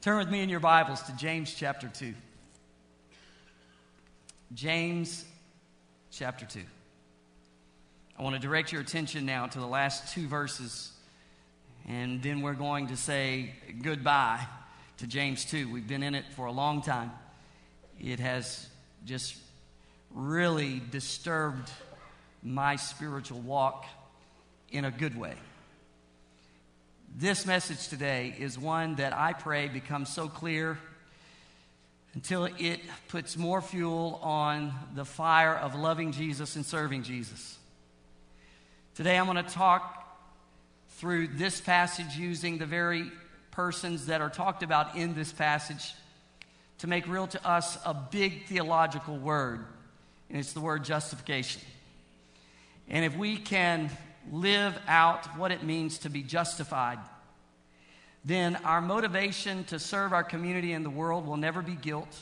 Turn with me in your Bibles to James chapter 2. James chapter 2. I want to direct your attention now to the last two verses, and then we're going to say goodbye to James 2. We've been in it for a long time. It has just really disturbed my spiritual walk in a good way. This message today is one that I pray becomes so clear until it puts more fuel on the fire of loving Jesus and serving Jesus. Today I'm going to talk through this passage using the very persons that are talked about in this passage to make real to us a big theological word, and it's the word justification. And if we can live out what it means to be justified, then our motivation to serve our community and the world will never be guilt.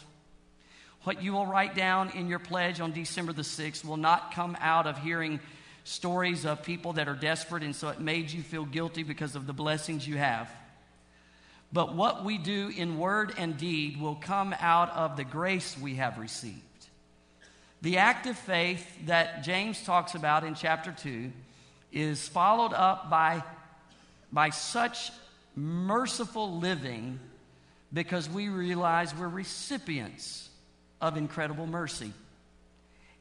What you will write down in your pledge on December the 6th will not come out of hearing stories of people that are desperate and so it made you feel guilty because of the blessings you have. But what we do in word and deed will come out of the grace we have received. The act of faith that James talks about in chapter 2 is followed up by, by such merciful living because we realize we're recipients of incredible mercy.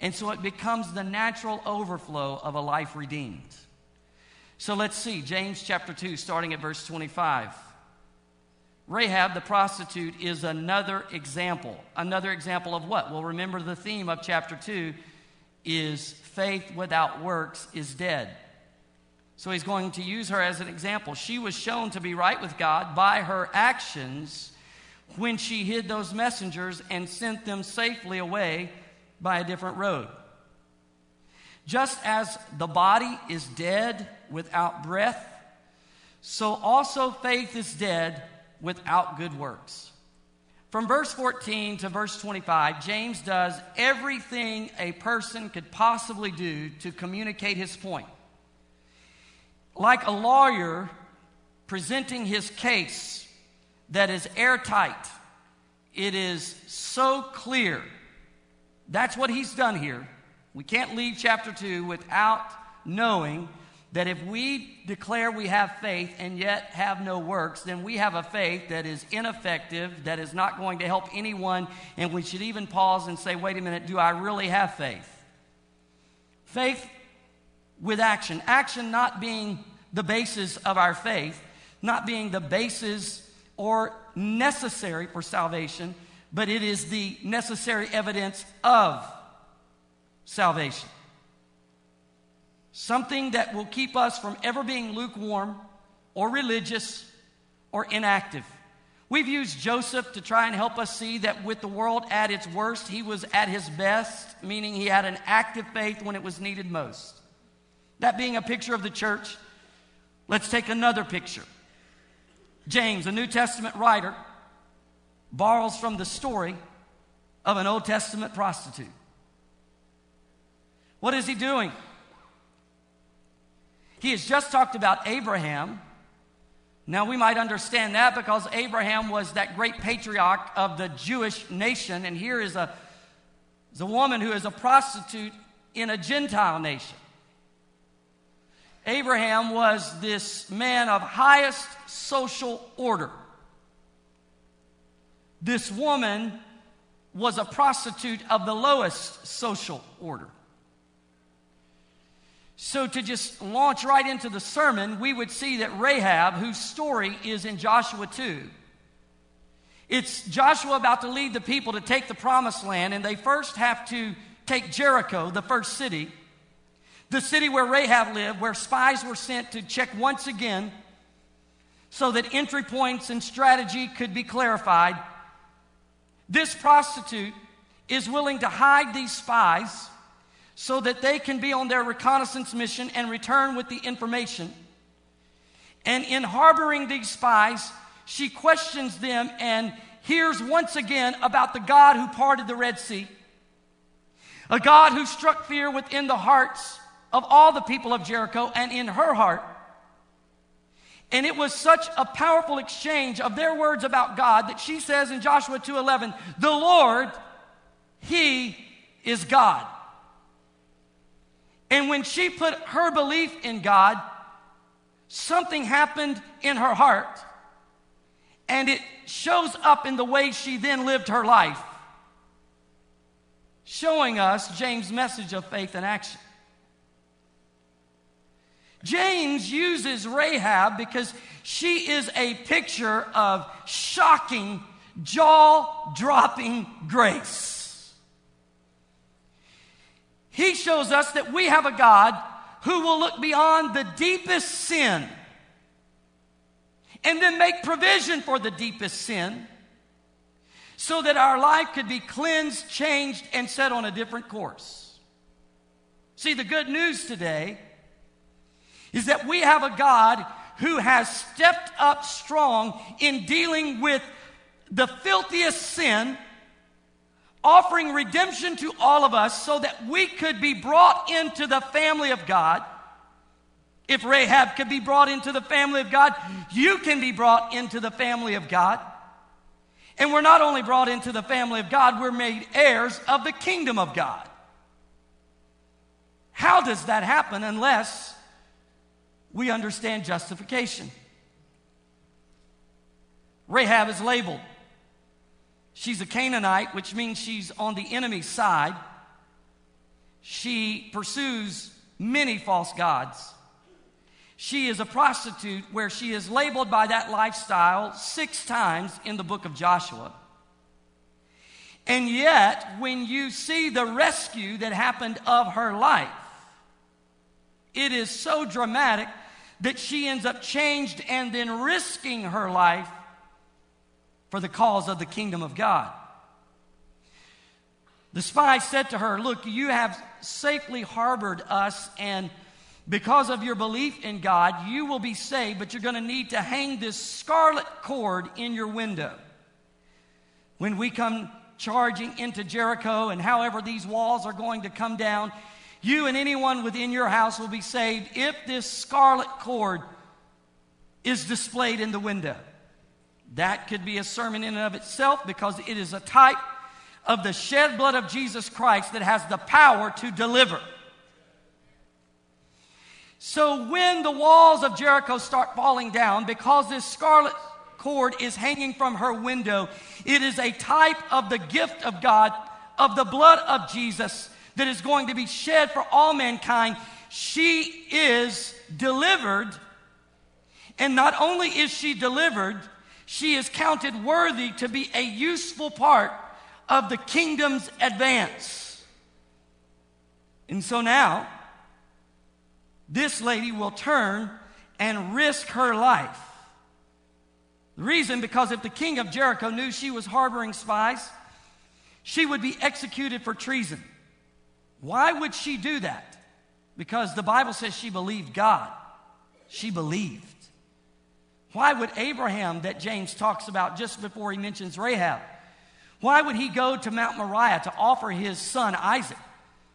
And so it becomes the natural overflow of a life redeemed. So let's see, James chapter 2, starting at verse 25. Rahab the prostitute is another example. Another example of what? Well, remember the theme of chapter 2 is faith without works is dead. So he's going to use her as an example. She was shown to be right with God by her actions when she hid those messengers and sent them safely away by a different road. Just as the body is dead without breath, so also faith is dead without good works. From verse 14 to verse 25, James does everything a person could possibly do to communicate his point like a lawyer presenting his case that is airtight. It is so clear. That's what he's done here. We can't leave chapter 2 without knowing that if we declare we have faith and yet have no works, then we have a faith that is ineffective, that is not going to help anyone, and we should even pause and say, wait a minute, do I really have faith? Faith with action. Action not being the basis of our faith, not being the basis or necessary for salvation, but it is the necessary evidence of salvation. Something that will keep us from ever being lukewarm or religious or inactive. We've used Joseph to try and help us see that with the world at its worst, he was at his best, meaning he had an active faith when it was needed most. That being a picture of the church, let's take another picture. James, a New Testament writer, borrows from the story of an Old Testament prostitute. What is he doing? He has just talked about Abraham. Now, we might understand that because Abraham was that great patriarch of the Jewish nation, and here is a, is a woman who is a prostitute in a Gentile nation. Abraham was this man of highest social order. This woman was a prostitute of the lowest social order. So, to just launch right into the sermon, we would see that Rahab, whose story is in Joshua 2, it's Joshua about to lead the people to take the promised land, and they first have to take Jericho, the first city the city where Rahab lived, where spies were sent to check once again so that entry points and strategy could be clarified. This prostitute is willing to hide these spies so that they can be on their reconnaissance mission and return with the information. And in harboring these spies, she questions them and hears once again about the God who parted the Red Sea, a God who struck fear within the hearts of all the people of Jericho and in her heart. And it was such a powerful exchange of their words about God that she says in Joshua 2:11, "The Lord, he is God." And when she put her belief in God, something happened in her heart. And it shows up in the way she then lived her life, showing us James' message of faith and action. James uses Rahab because she is a picture of shocking, jaw dropping grace. He shows us that we have a God who will look beyond the deepest sin and then make provision for the deepest sin so that our life could be cleansed, changed, and set on a different course. See, the good news today is that we have a God who has stepped up strong in dealing with the filthiest sin, offering redemption to all of us so that we could be brought into the family of God. If Rahab could be brought into the family of God, you can be brought into the family of God. And we're not only brought into the family of God, we're made heirs of the kingdom of God. How does that happen unless we understand justification. Rahab is labeled. She's a Canaanite, which means she's on the enemy's side. She pursues many false gods. She is a prostitute where she is labeled by that lifestyle six times in the book of Joshua. And yet, when you see the rescue that happened of her life, it is so dramatic that she ends up changed and then risking her life for the cause of the kingdom of God. The spy said to her, Look, you have safely harbored us, and because of your belief in God, you will be saved, but you're going to need to hang this scarlet cord in your window. When we come charging into Jericho, and however these walls are going to come down, you and anyone within your house will be saved if this scarlet cord is displayed in the window. That could be a sermon in and of itself because it is a type of the shed blood of Jesus Christ that has the power to deliver. So when the walls of Jericho start falling down, because this scarlet cord is hanging from her window, it is a type of the gift of God, of the blood of Jesus that is going to be shed for all mankind, she is delivered. And not only is she delivered, she is counted worthy to be a useful part of the kingdom's advance. And so now, this lady will turn and risk her life. The reason, because if the king of Jericho knew she was harboring spies, she would be executed for treason. Why would she do that? Because the Bible says she believed God. She believed. Why would Abraham, that James talks about just before he mentions Rahab, why would he go to Mount Moriah to offer his son Isaac?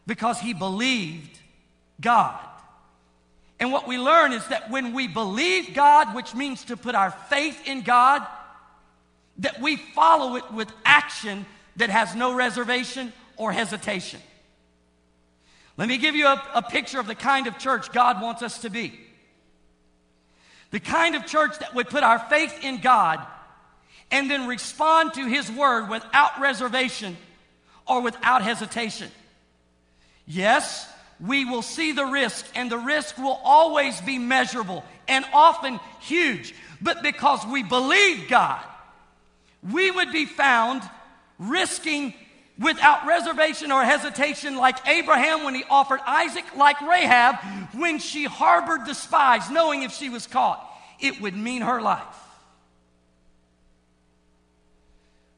Because he believed God. And what we learn is that when we believe God, which means to put our faith in God, that we follow it with action that has no reservation or hesitation. Let me give you a, a picture of the kind of church God wants us to be. The kind of church that would put our faith in God and then respond to His word without reservation or without hesitation. Yes, we will see the risk, and the risk will always be measurable and often huge. But because we believe God, we would be found risking without reservation or hesitation, like Abraham when he offered Isaac, like Rahab when she harbored the spies, knowing if she was caught, it would mean her life.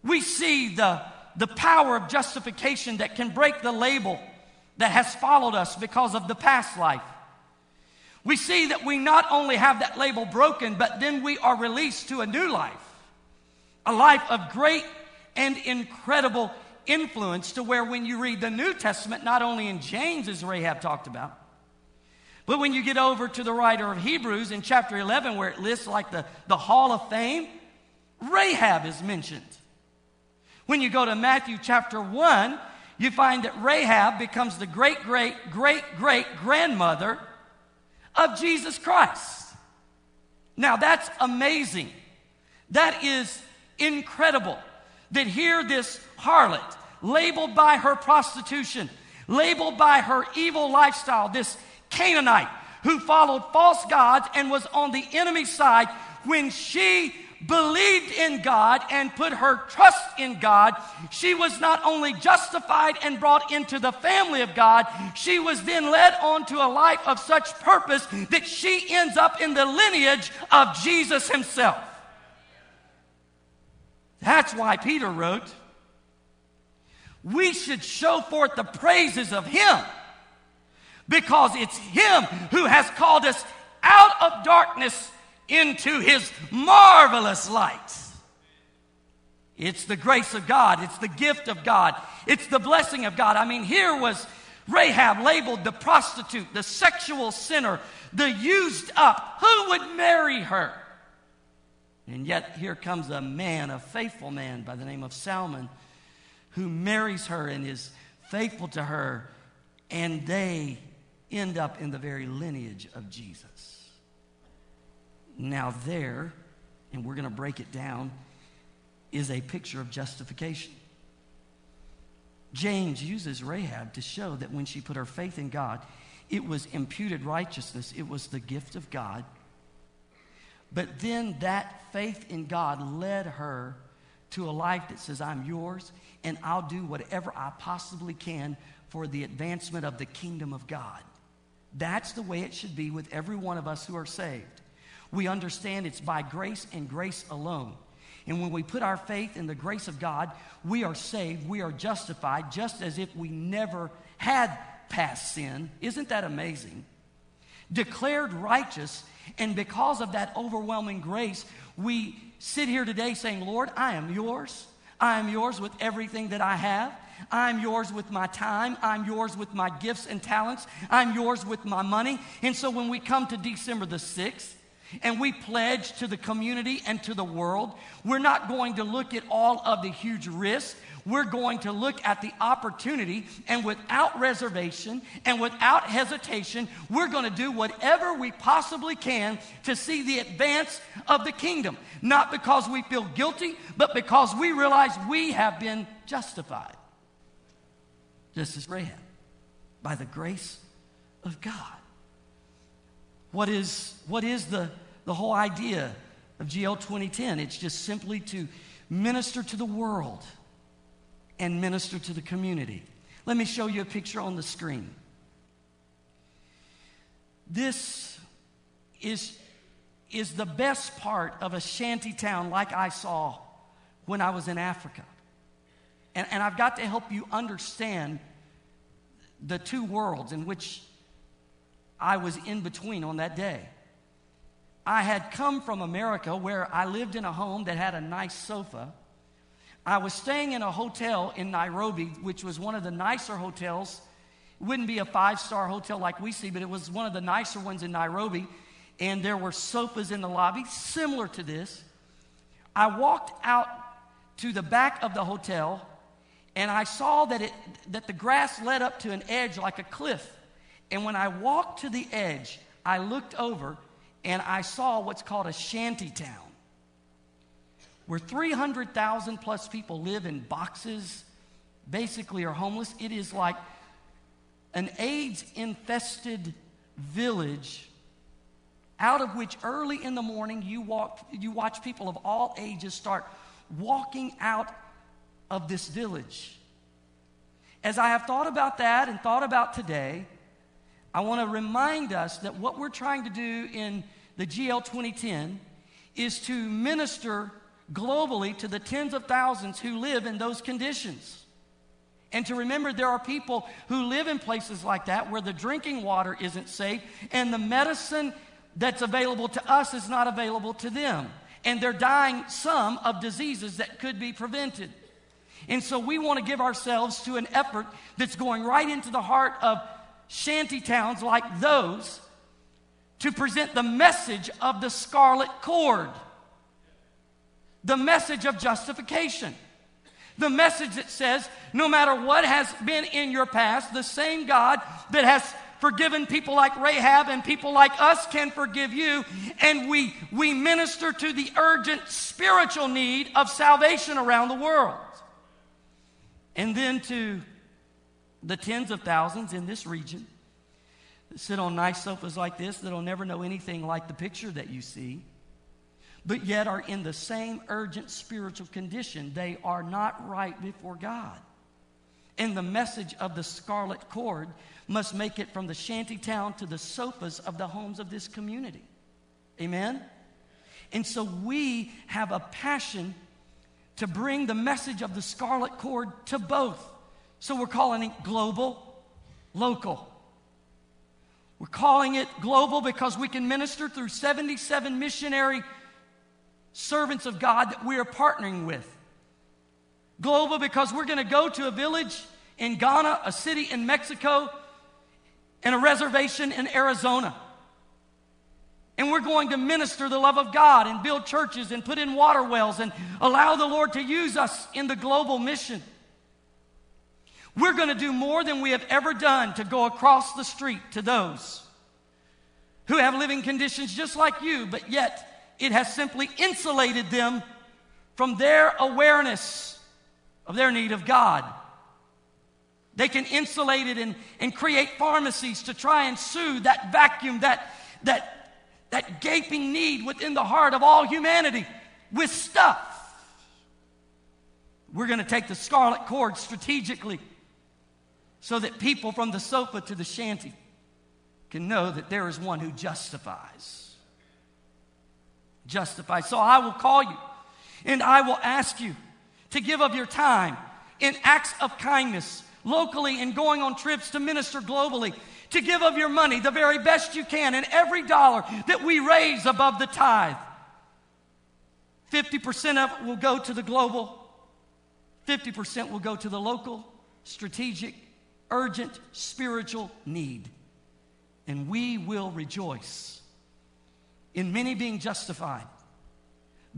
We see the, the power of justification that can break the label that has followed us because of the past life. We see that we not only have that label broken, but then we are released to a new life, a life of great and incredible influence to where when you read the New Testament, not only in James as Rahab talked about, But when you get over to the writer of Hebrews in chapter 11, where it lists like the, the hall of fame, Rahab is mentioned. When you go to Matthew chapter 1, you find that Rahab becomes the great, great, great, great grandmother of Jesus Christ. Now that's amazing. That is incredible that here this harlot, labeled by her prostitution, labeled by her evil lifestyle, this Canaanite who followed false gods and was on the enemy's side, when she believed in God and put her trust in God, she was not only justified and brought into the family of God, she was then led on to a life of such purpose that she ends up in the lineage of Jesus himself. That's why Peter wrote, We should show forth the praises of him because it's him who has called us out of darkness into his marvelous light. It's the grace of God, it's the gift of God, it's the blessing of God. I mean, here was Rahab labeled the prostitute, the sexual sinner, the used up. Who would marry her? And yet, here comes a man, a faithful man by the name of Salmon, who marries her and is faithful to her, and they end up in the very lineage of Jesus. Now, there, and we're going to break it down, is a picture of justification. James uses Rahab to show that when she put her faith in God, it was imputed righteousness, it was the gift of God. But then that faith in God led her to a life that says, I'm yours, and I'll do whatever I possibly can for the advancement of the kingdom of God. That's the way it should be with every one of us who are saved we understand it's by grace and grace alone. And when we put our faith in the grace of God, we are saved, we are justified, just as if we never had past sin. Isn't that amazing? Declared righteous, and because of that overwhelming grace, we sit here today saying, Lord, I am yours. I am yours with everything that I have. I'm yours with my time. I'm yours with my gifts and talents. I'm yours with my money. And so when we come to December the 6th, and we pledge to the community and to the world, we're not going to look at all of the huge risks. We're going to look at the opportunity, and without reservation and without hesitation, we're going to do whatever we possibly can to see the advance of the kingdom. Not because we feel guilty, but because we realize we have been justified. Just as Rahab, by the grace of God. What is, what is the the whole idea of GL 2010. It's just simply to minister to the world and minister to the community. Let me show you a picture on the screen. This is, is the best part of a shanty town like I saw when I was in Africa. And, and I've got to help you understand the two worlds in which I was in between on that day. I had come from America where I lived in a home that had a nice sofa. I was staying in a hotel in Nairobi, which was one of the nicer hotels. It wouldn't be a five star hotel like we see, but it was one of the nicer ones in Nairobi. And there were sofas in the lobby similar to this. I walked out to the back of the hotel and I saw that, it, that the grass led up to an edge like a cliff. And when I walked to the edge, I looked over and I saw what's called a shanty town, where 300,000 plus people live in boxes, basically are homeless. It is like an AIDS infested village out of which early in the morning you walk you watch people of all ages start walking out of this village as i have thought about that and thought about today I want to remind us that what we're trying to do in the GL 2010 is to minister globally to the tens of thousands who live in those conditions. And to remember there are people who live in places like that where the drinking water isn't safe and the medicine that's available to us is not available to them. And they're dying some of diseases that could be prevented. And so we want to give ourselves to an effort that's going right into the heart of shanty towns like those to present the message of the scarlet cord, the message of justification. The message that says, no matter what has been in your past, the same God that has forgiven people like Rahab and people like us can forgive you. And we, we minister to the urgent spiritual need of salvation around the world. And then to the tens of thousands in this region that sit on nice sofas like this that'll never know anything like the picture that you see but yet are in the same urgent spiritual condition. They are not right before God. And the message of the scarlet cord must make it from the shanty town to the sofas of the homes of this community. Amen? And so we have a passion to bring the message of the scarlet cord to both. So we're calling it global, local. We're calling it global because we can minister through 77 missionary servants of God that we are partnering with. Global because we're going to go to a village in Ghana, a city in Mexico, and a reservation in Arizona. And we're going to minister the love of God and build churches and put in water wells and allow the Lord to use us in the global mission. We're going to do more than we have ever done to go across the street to those who have living conditions just like you, but yet it has simply insulated them from their awareness of their need of God. They can insulate it and, and create pharmacies to try and soothe that vacuum, that, that, that gaping need within the heart of all humanity with stuff. We're going to take the scarlet cord strategically so that people from the sofa to the shanty can know that there is one who justifies justified. So I will call you and I will ask you to give of your time in acts of kindness locally and going on trips to minister globally, to give of your money the very best you can, and every dollar that we raise above the tithe. 50% of it will go to the global, 50% will go to the local, strategic, urgent, spiritual need. And we will rejoice in many being justified,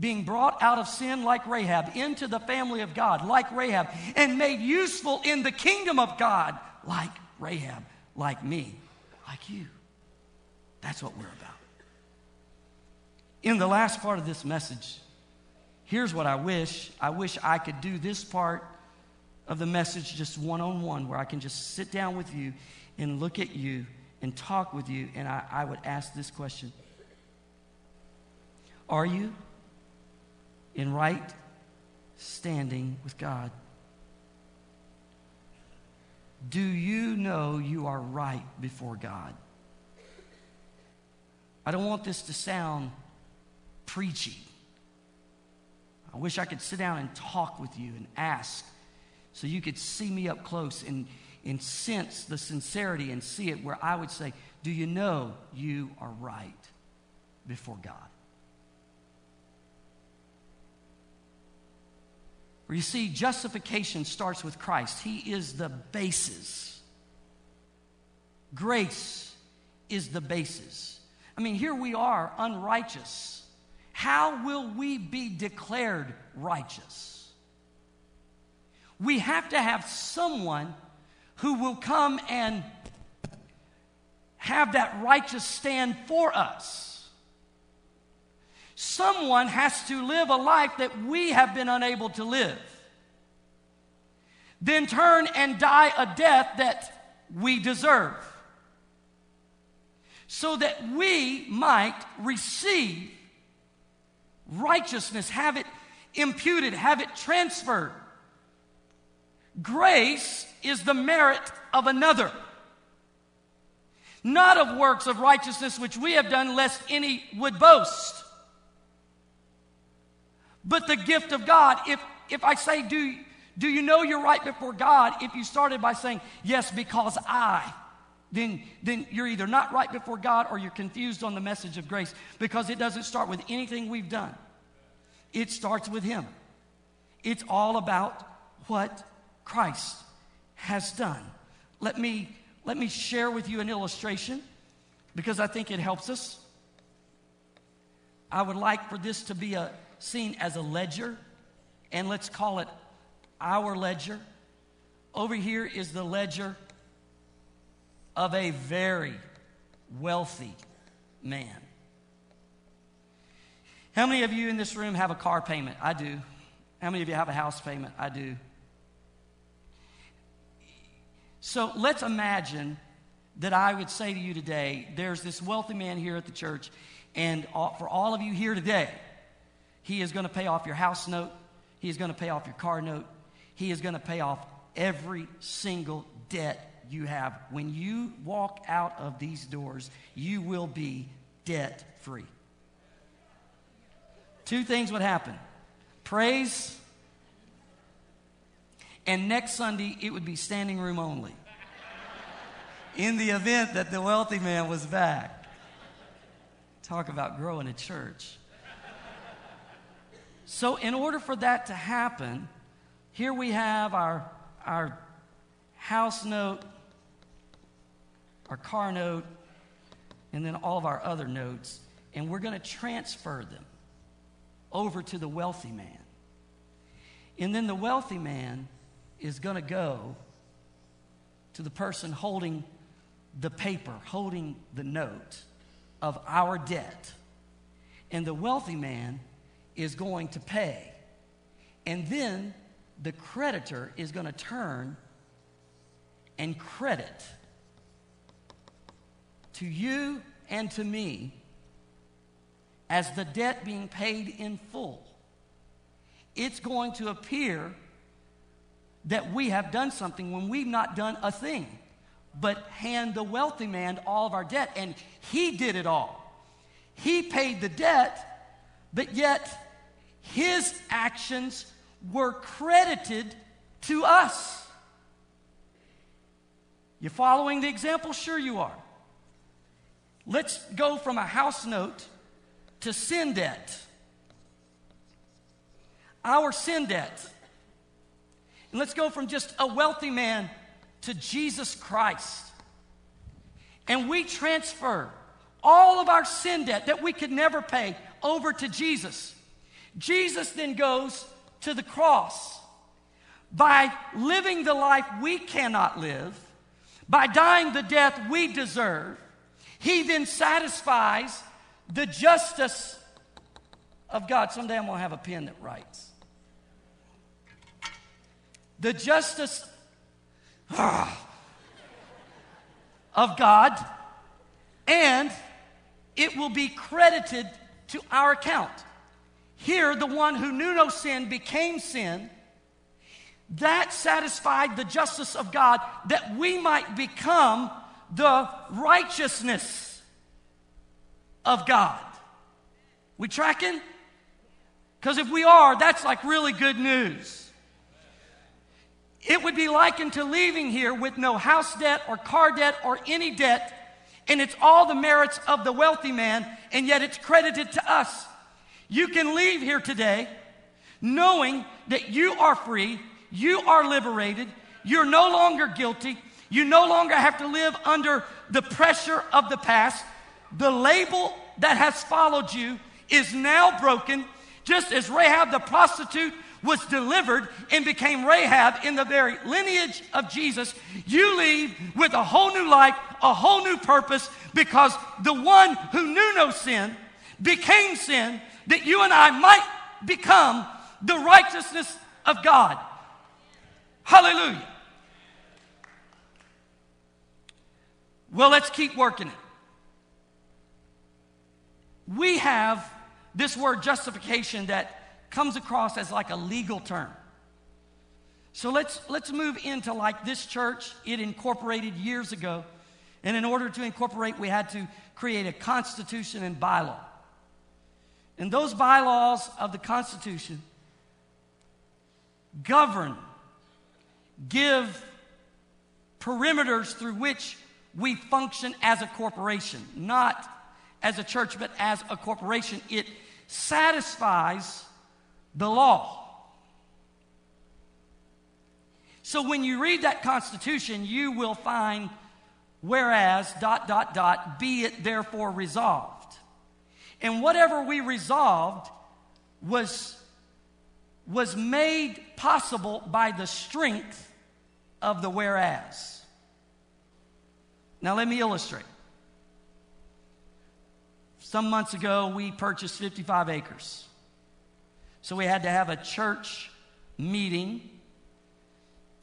being brought out of sin like Rahab into the family of God like Rahab, and made useful in the kingdom of God like Rahab, like me, like you. That's what we're about. In the last part of this message, here's what I wish I wish I could do this part of the message just one on one, where I can just sit down with you and look at you and talk with you, and I, I would ask this question. Are you in right standing with God? Do you know you are right before God? I don't want this to sound preachy. I wish I could sit down and talk with you and ask so you could see me up close and, and sense the sincerity and see it where I would say, Do you know you are right before God? You see, justification starts with Christ, He is the basis. Grace is the basis. I mean, here we are, unrighteous. How will we be declared righteous? We have to have someone who will come and have that righteous stand for us. Someone has to live a life that we have been unable to live. Then turn and die a death that we deserve. So that we might receive righteousness, have it imputed, have it transferred. Grace is the merit of another, not of works of righteousness which we have done, lest any would boast but the gift of God. If, if I say, do, do you know you're right before God? If you started by saying, yes, because I, then, then you're either not right before God or you're confused on the message of grace because it doesn't start with anything we've done. It starts with Him. It's all about what Christ has done. Let me, let me share with you an illustration because I think it helps us. I would like for this to be a, seen as a ledger, and let's call it our ledger. Over here is the ledger of a very wealthy man. How many of you in this room have a car payment? I do. How many of you have a house payment? I do. So let's imagine that I would say to you today there's this wealthy man here at the church, and for all of you here today, he is going to pay off your house note, he is going to pay off your car note, he is going to pay off every single debt you have. When you walk out of these doors, you will be debt free. Two things would happen praise, and next Sunday it would be standing room only. In the event that the wealthy man was back. Talk about growing a church. So, in order for that to happen, here we have our, our house note, our car note, and then all of our other notes, and we're going to transfer them over to the wealthy man. And then the wealthy man is going to go to the person holding the paper, holding the note of our debt. And the wealthy man is going to pay. And then the creditor is going to turn and credit to you and to me as the debt being paid in full. It's going to appear that we have done something when we've not done a thing but hand the wealthy man all of our debt. And he did it all. He paid the debt, but yet his actions were credited to us. You following the example? Sure, you are. Let's go from a house note to sin debt. Our sin debt. And let's go from just a wealthy man to Jesus Christ. And we transfer all of our sin debt that we could never pay over to Jesus. Jesus then goes to the cross. By living the life we cannot live, by dying the death we deserve, he then satisfies the justice of God. Someday I'm going to have a pen that writes. The justice ah, of God, and it will be credited to our account. Here, the one who knew no sin became sin. That satisfied the justice of God that we might become the righteousness of God. We tracking? Because if we are, that's like really good news. It would be likened to leaving here with no house debt or car debt or any debt, and it's all the merits of the wealthy man, and yet it's credited to us. You can leave here today knowing that you are free, you are liberated, you're no longer guilty, you no longer have to live under the pressure of the past. The label that has followed you is now broken, just as Rahab the prostitute was delivered and became Rahab in the very lineage of Jesus. You leave with a whole new life, a whole new purpose, because the one who knew no sin became sin that you and I might become the righteousness of God. Hallelujah. Well, let's keep working it. We have this word justification that comes across as like a legal term. So let's, let's move into like this church, it incorporated years ago. And in order to incorporate, we had to create a constitution and bylaw. And those bylaws of the Constitution govern, give perimeters through which we function as a corporation, not as a church, but as a corporation. It satisfies the law. So when you read that Constitution, you will find Whereas, dot, dot, dot, be it therefore resolved. And whatever we resolved was, was made possible by the strength of the whereas. Now, let me illustrate. Some months ago, we purchased 55 acres. So we had to have a church meeting.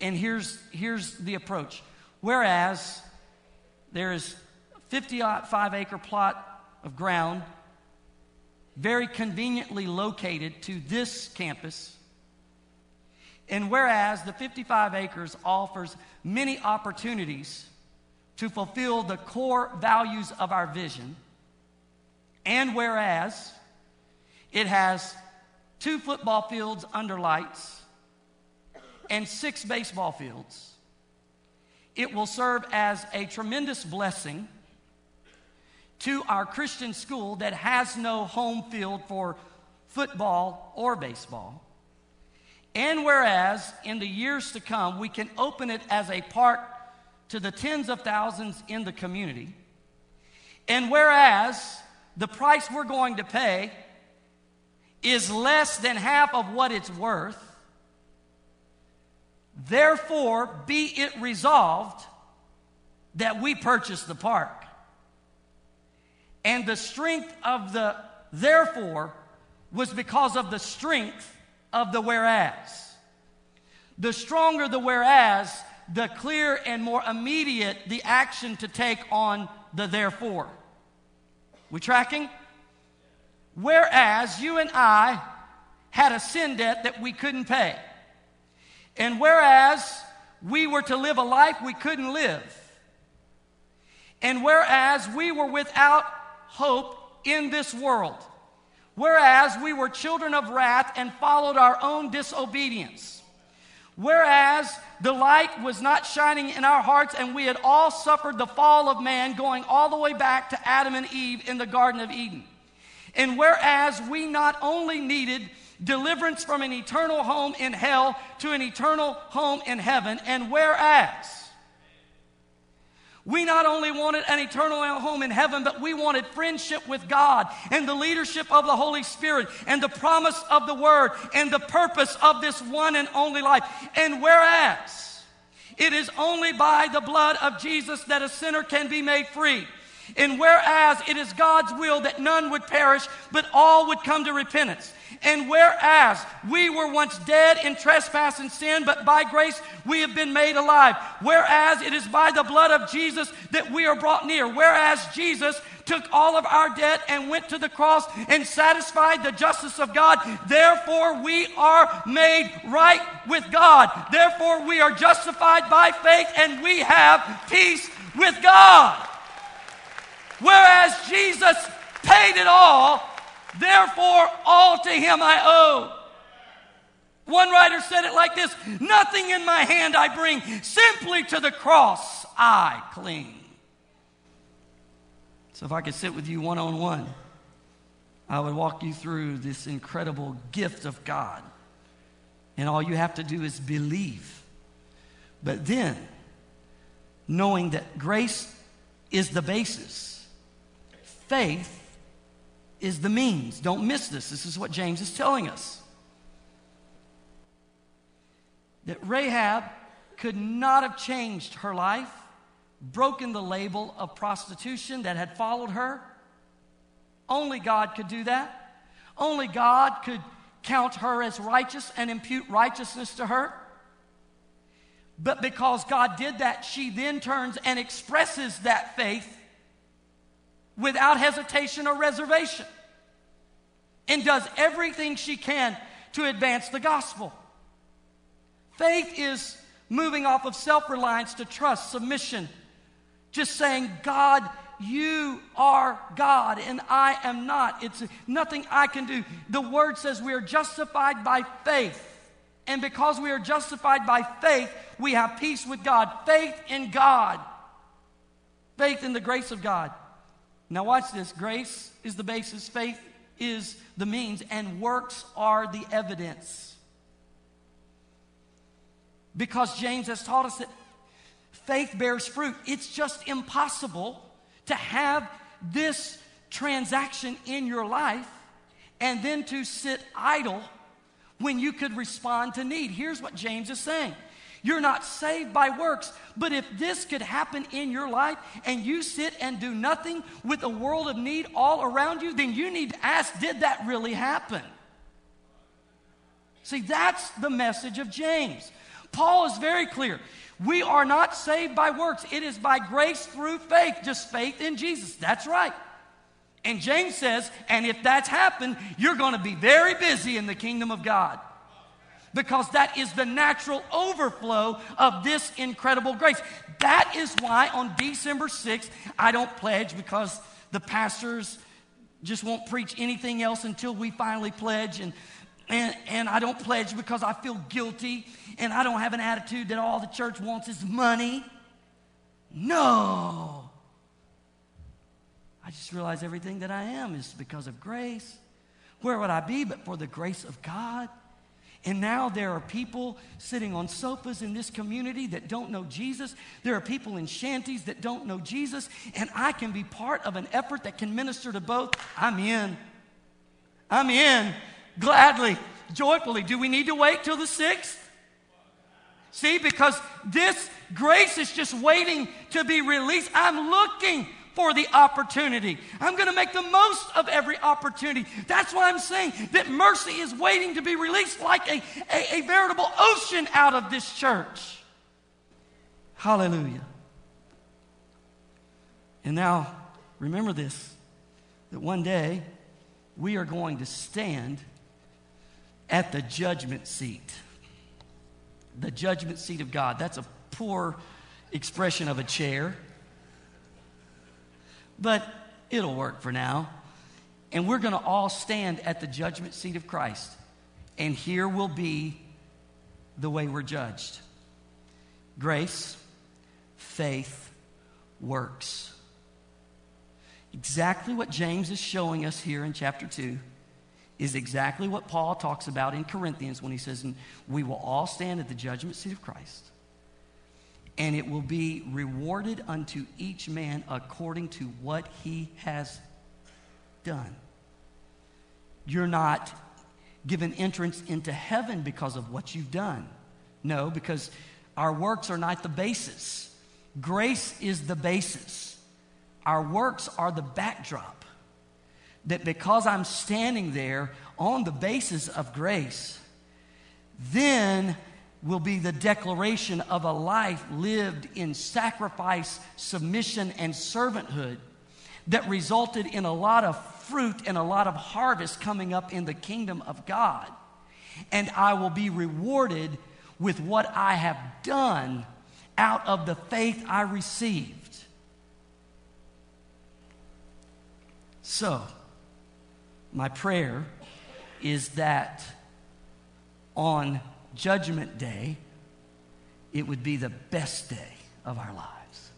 And here's, here's the approach. Whereas there is 55 acre plot of ground very conveniently located to this campus. And whereas the 55 acres offers many opportunities to fulfill the core values of our vision, and whereas it has two football fields under lights, and six baseball fields. It will serve as a tremendous blessing to our Christian school that has no home field for football or baseball. And whereas in the years to come, we can open it as a park to the tens of thousands in the community. And whereas the price we're going to pay is less than half of what it's worth, therefore be it resolved that we purchase the park. And the strength of the therefore was because of the strength of the whereas. The stronger the whereas, the clear and more immediate the action to take on the therefore. We tracking? Whereas you and I had a sin debt that we couldn't pay. And whereas we were to live a life we couldn't live. And whereas we were without hope in this world. Whereas we were children of wrath and followed our own disobedience. Whereas the light was not shining in our hearts and we had all suffered the fall of man going all the way back to Adam and Eve in the Garden of Eden. And whereas we not only needed deliverance from an eternal home in hell to an eternal home in heaven, and whereas we not only wanted an eternal home in heaven, but we wanted friendship with God and the leadership of the Holy Spirit and the promise of the Word and the purpose of this one and only life. And whereas it is only by the blood of Jesus that a sinner can be made free. And whereas it is God's will that none would perish, but all would come to repentance. And whereas we were once dead in trespass and sin, but by grace we have been made alive. Whereas it is by the blood of Jesus that we are brought near. Whereas Jesus took all of our debt and went to the cross and satisfied the justice of God. Therefore, we are made right with God. Therefore, we are justified by faith and we have peace with God. Whereas Jesus paid it all, therefore all to him I owe. One writer said it like this Nothing in my hand I bring, simply to the cross I cling. So if I could sit with you one on one, I would walk you through this incredible gift of God. And all you have to do is believe. But then, knowing that grace is the basis Faith is the means. Don't miss this. This is what James is telling us. That Rahab could not have changed her life, broken the label of prostitution that had followed her. Only God could do that. Only God could count her as righteous and impute righteousness to her. But because God did that, she then turns and expresses that faith without hesitation or reservation and does everything she can to advance the gospel. Faith is moving off of self reliance to trust, submission, just saying, God, you are God and I am not. It's nothing I can do. The word says we are justified by faith. And because we are justified by faith, we have peace with God. Faith in God. Faith in the grace of God. Now, watch this grace is the basis, faith is the means, and works are the evidence. Because James has taught us that faith bears fruit. It's just impossible to have this transaction in your life and then to sit idle when you could respond to need. Here's what James is saying you're not saved by works. But if this could happen in your life and you sit and do nothing with a world of need all around you, then you need to ask, did that really happen? See, that's the message of James. Paul is very clear. We are not saved by works, it is by grace through faith, just faith in Jesus. That's right. And James says, and if that's happened, you're going to be very busy in the kingdom of God because that is the natural overflow of this incredible grace. That is why on December 6th, I don't pledge because the pastors just won't preach anything else until we finally pledge. And, and, and I don't pledge because I feel guilty and I don't have an attitude that all the church wants is money. No. I just realize everything that I am is because of grace. Where would I be but for the grace of God? And now there are people sitting on sofas in this community that don't know Jesus. There are people in shanties that don't know Jesus. And I can be part of an effort that can minister to both. I'm in. I'm in gladly, joyfully. Do we need to wait till the 6th? See, because this grace is just waiting to be released. I'm looking for the opportunity. I'm going to make the most of every opportunity. That's why I'm saying that mercy is waiting to be released like a, a, a veritable ocean out of this church. Hallelujah. And now, remember this that one day we are going to stand at the judgment seat. The judgment seat of God. That's a poor expression of a chair but it'll work for now. And we're going to all stand at the judgment seat of Christ. And here will be the way we're judged grace, faith, works. Exactly what James is showing us here in chapter 2 is exactly what Paul talks about in Corinthians when he says, We will all stand at the judgment seat of Christ and it will be rewarded unto each man according to what he has done. You're not given entrance into heaven because of what you've done. No, because our works are not the basis. Grace is the basis. Our works are the backdrop. That because I'm standing there on the basis of grace, then will be the declaration of a life lived in sacrifice, submission, and servanthood that resulted in a lot of fruit and a lot of harvest coming up in the kingdom of God. And I will be rewarded with what I have done out of the faith I received. So, my prayer is that on Judgment Day, it would be the best day of our lives.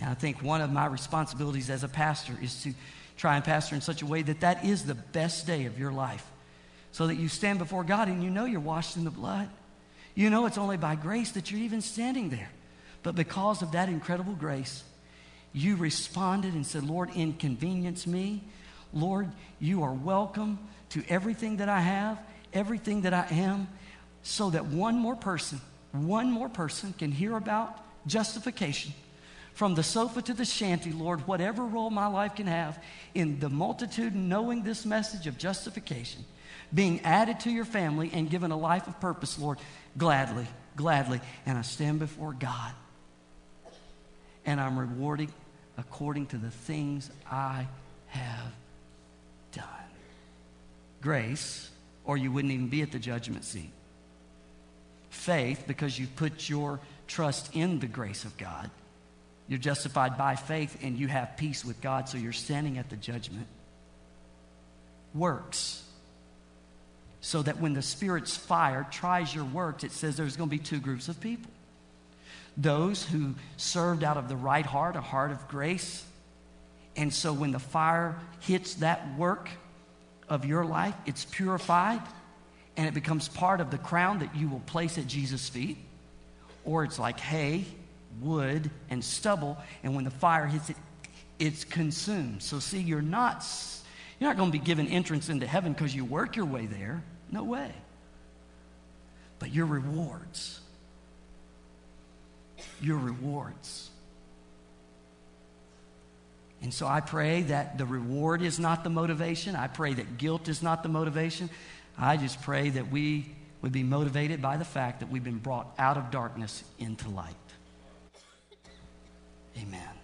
And I think one of my responsibilities as a pastor is to try and pastor in such a way that that is the best day of your life. So that you stand before God and you know you're washed in the blood. You know it's only by grace that you're even standing there. But because of that incredible grace, you responded and said, Lord, inconvenience me. Lord, you are welcome to everything that I have, everything that I am so that one more person, one more person can hear about justification. From the sofa to the shanty, Lord, whatever role my life can have in the multitude knowing this message of justification, being added to your family and given a life of purpose, Lord, gladly, gladly. And I stand before God and I'm rewarding according to the things I have done. Grace, or you wouldn't even be at the judgment seat faith because you've put your trust in the grace of God. You're justified by faith and you have peace with God, so you're standing at the judgment. Works. So that when the Spirit's fire tries your works, it says there's going to be two groups of people those who served out of the right heart, a heart of grace. And so when the fire hits that work of your life, it's purified and it becomes part of the crown that you will place at Jesus' feet. Or it's like, hay, wood and stubble, and when the fire hits it, it's consumed. So, see, you're not, you're not going to be given entrance into heaven because you work your way there. No way. But your rewards, your rewards. And so I pray that the reward is not the motivation. I pray that guilt is not the motivation. I just pray that we would be motivated by the fact that we've been brought out of darkness into light. Amen.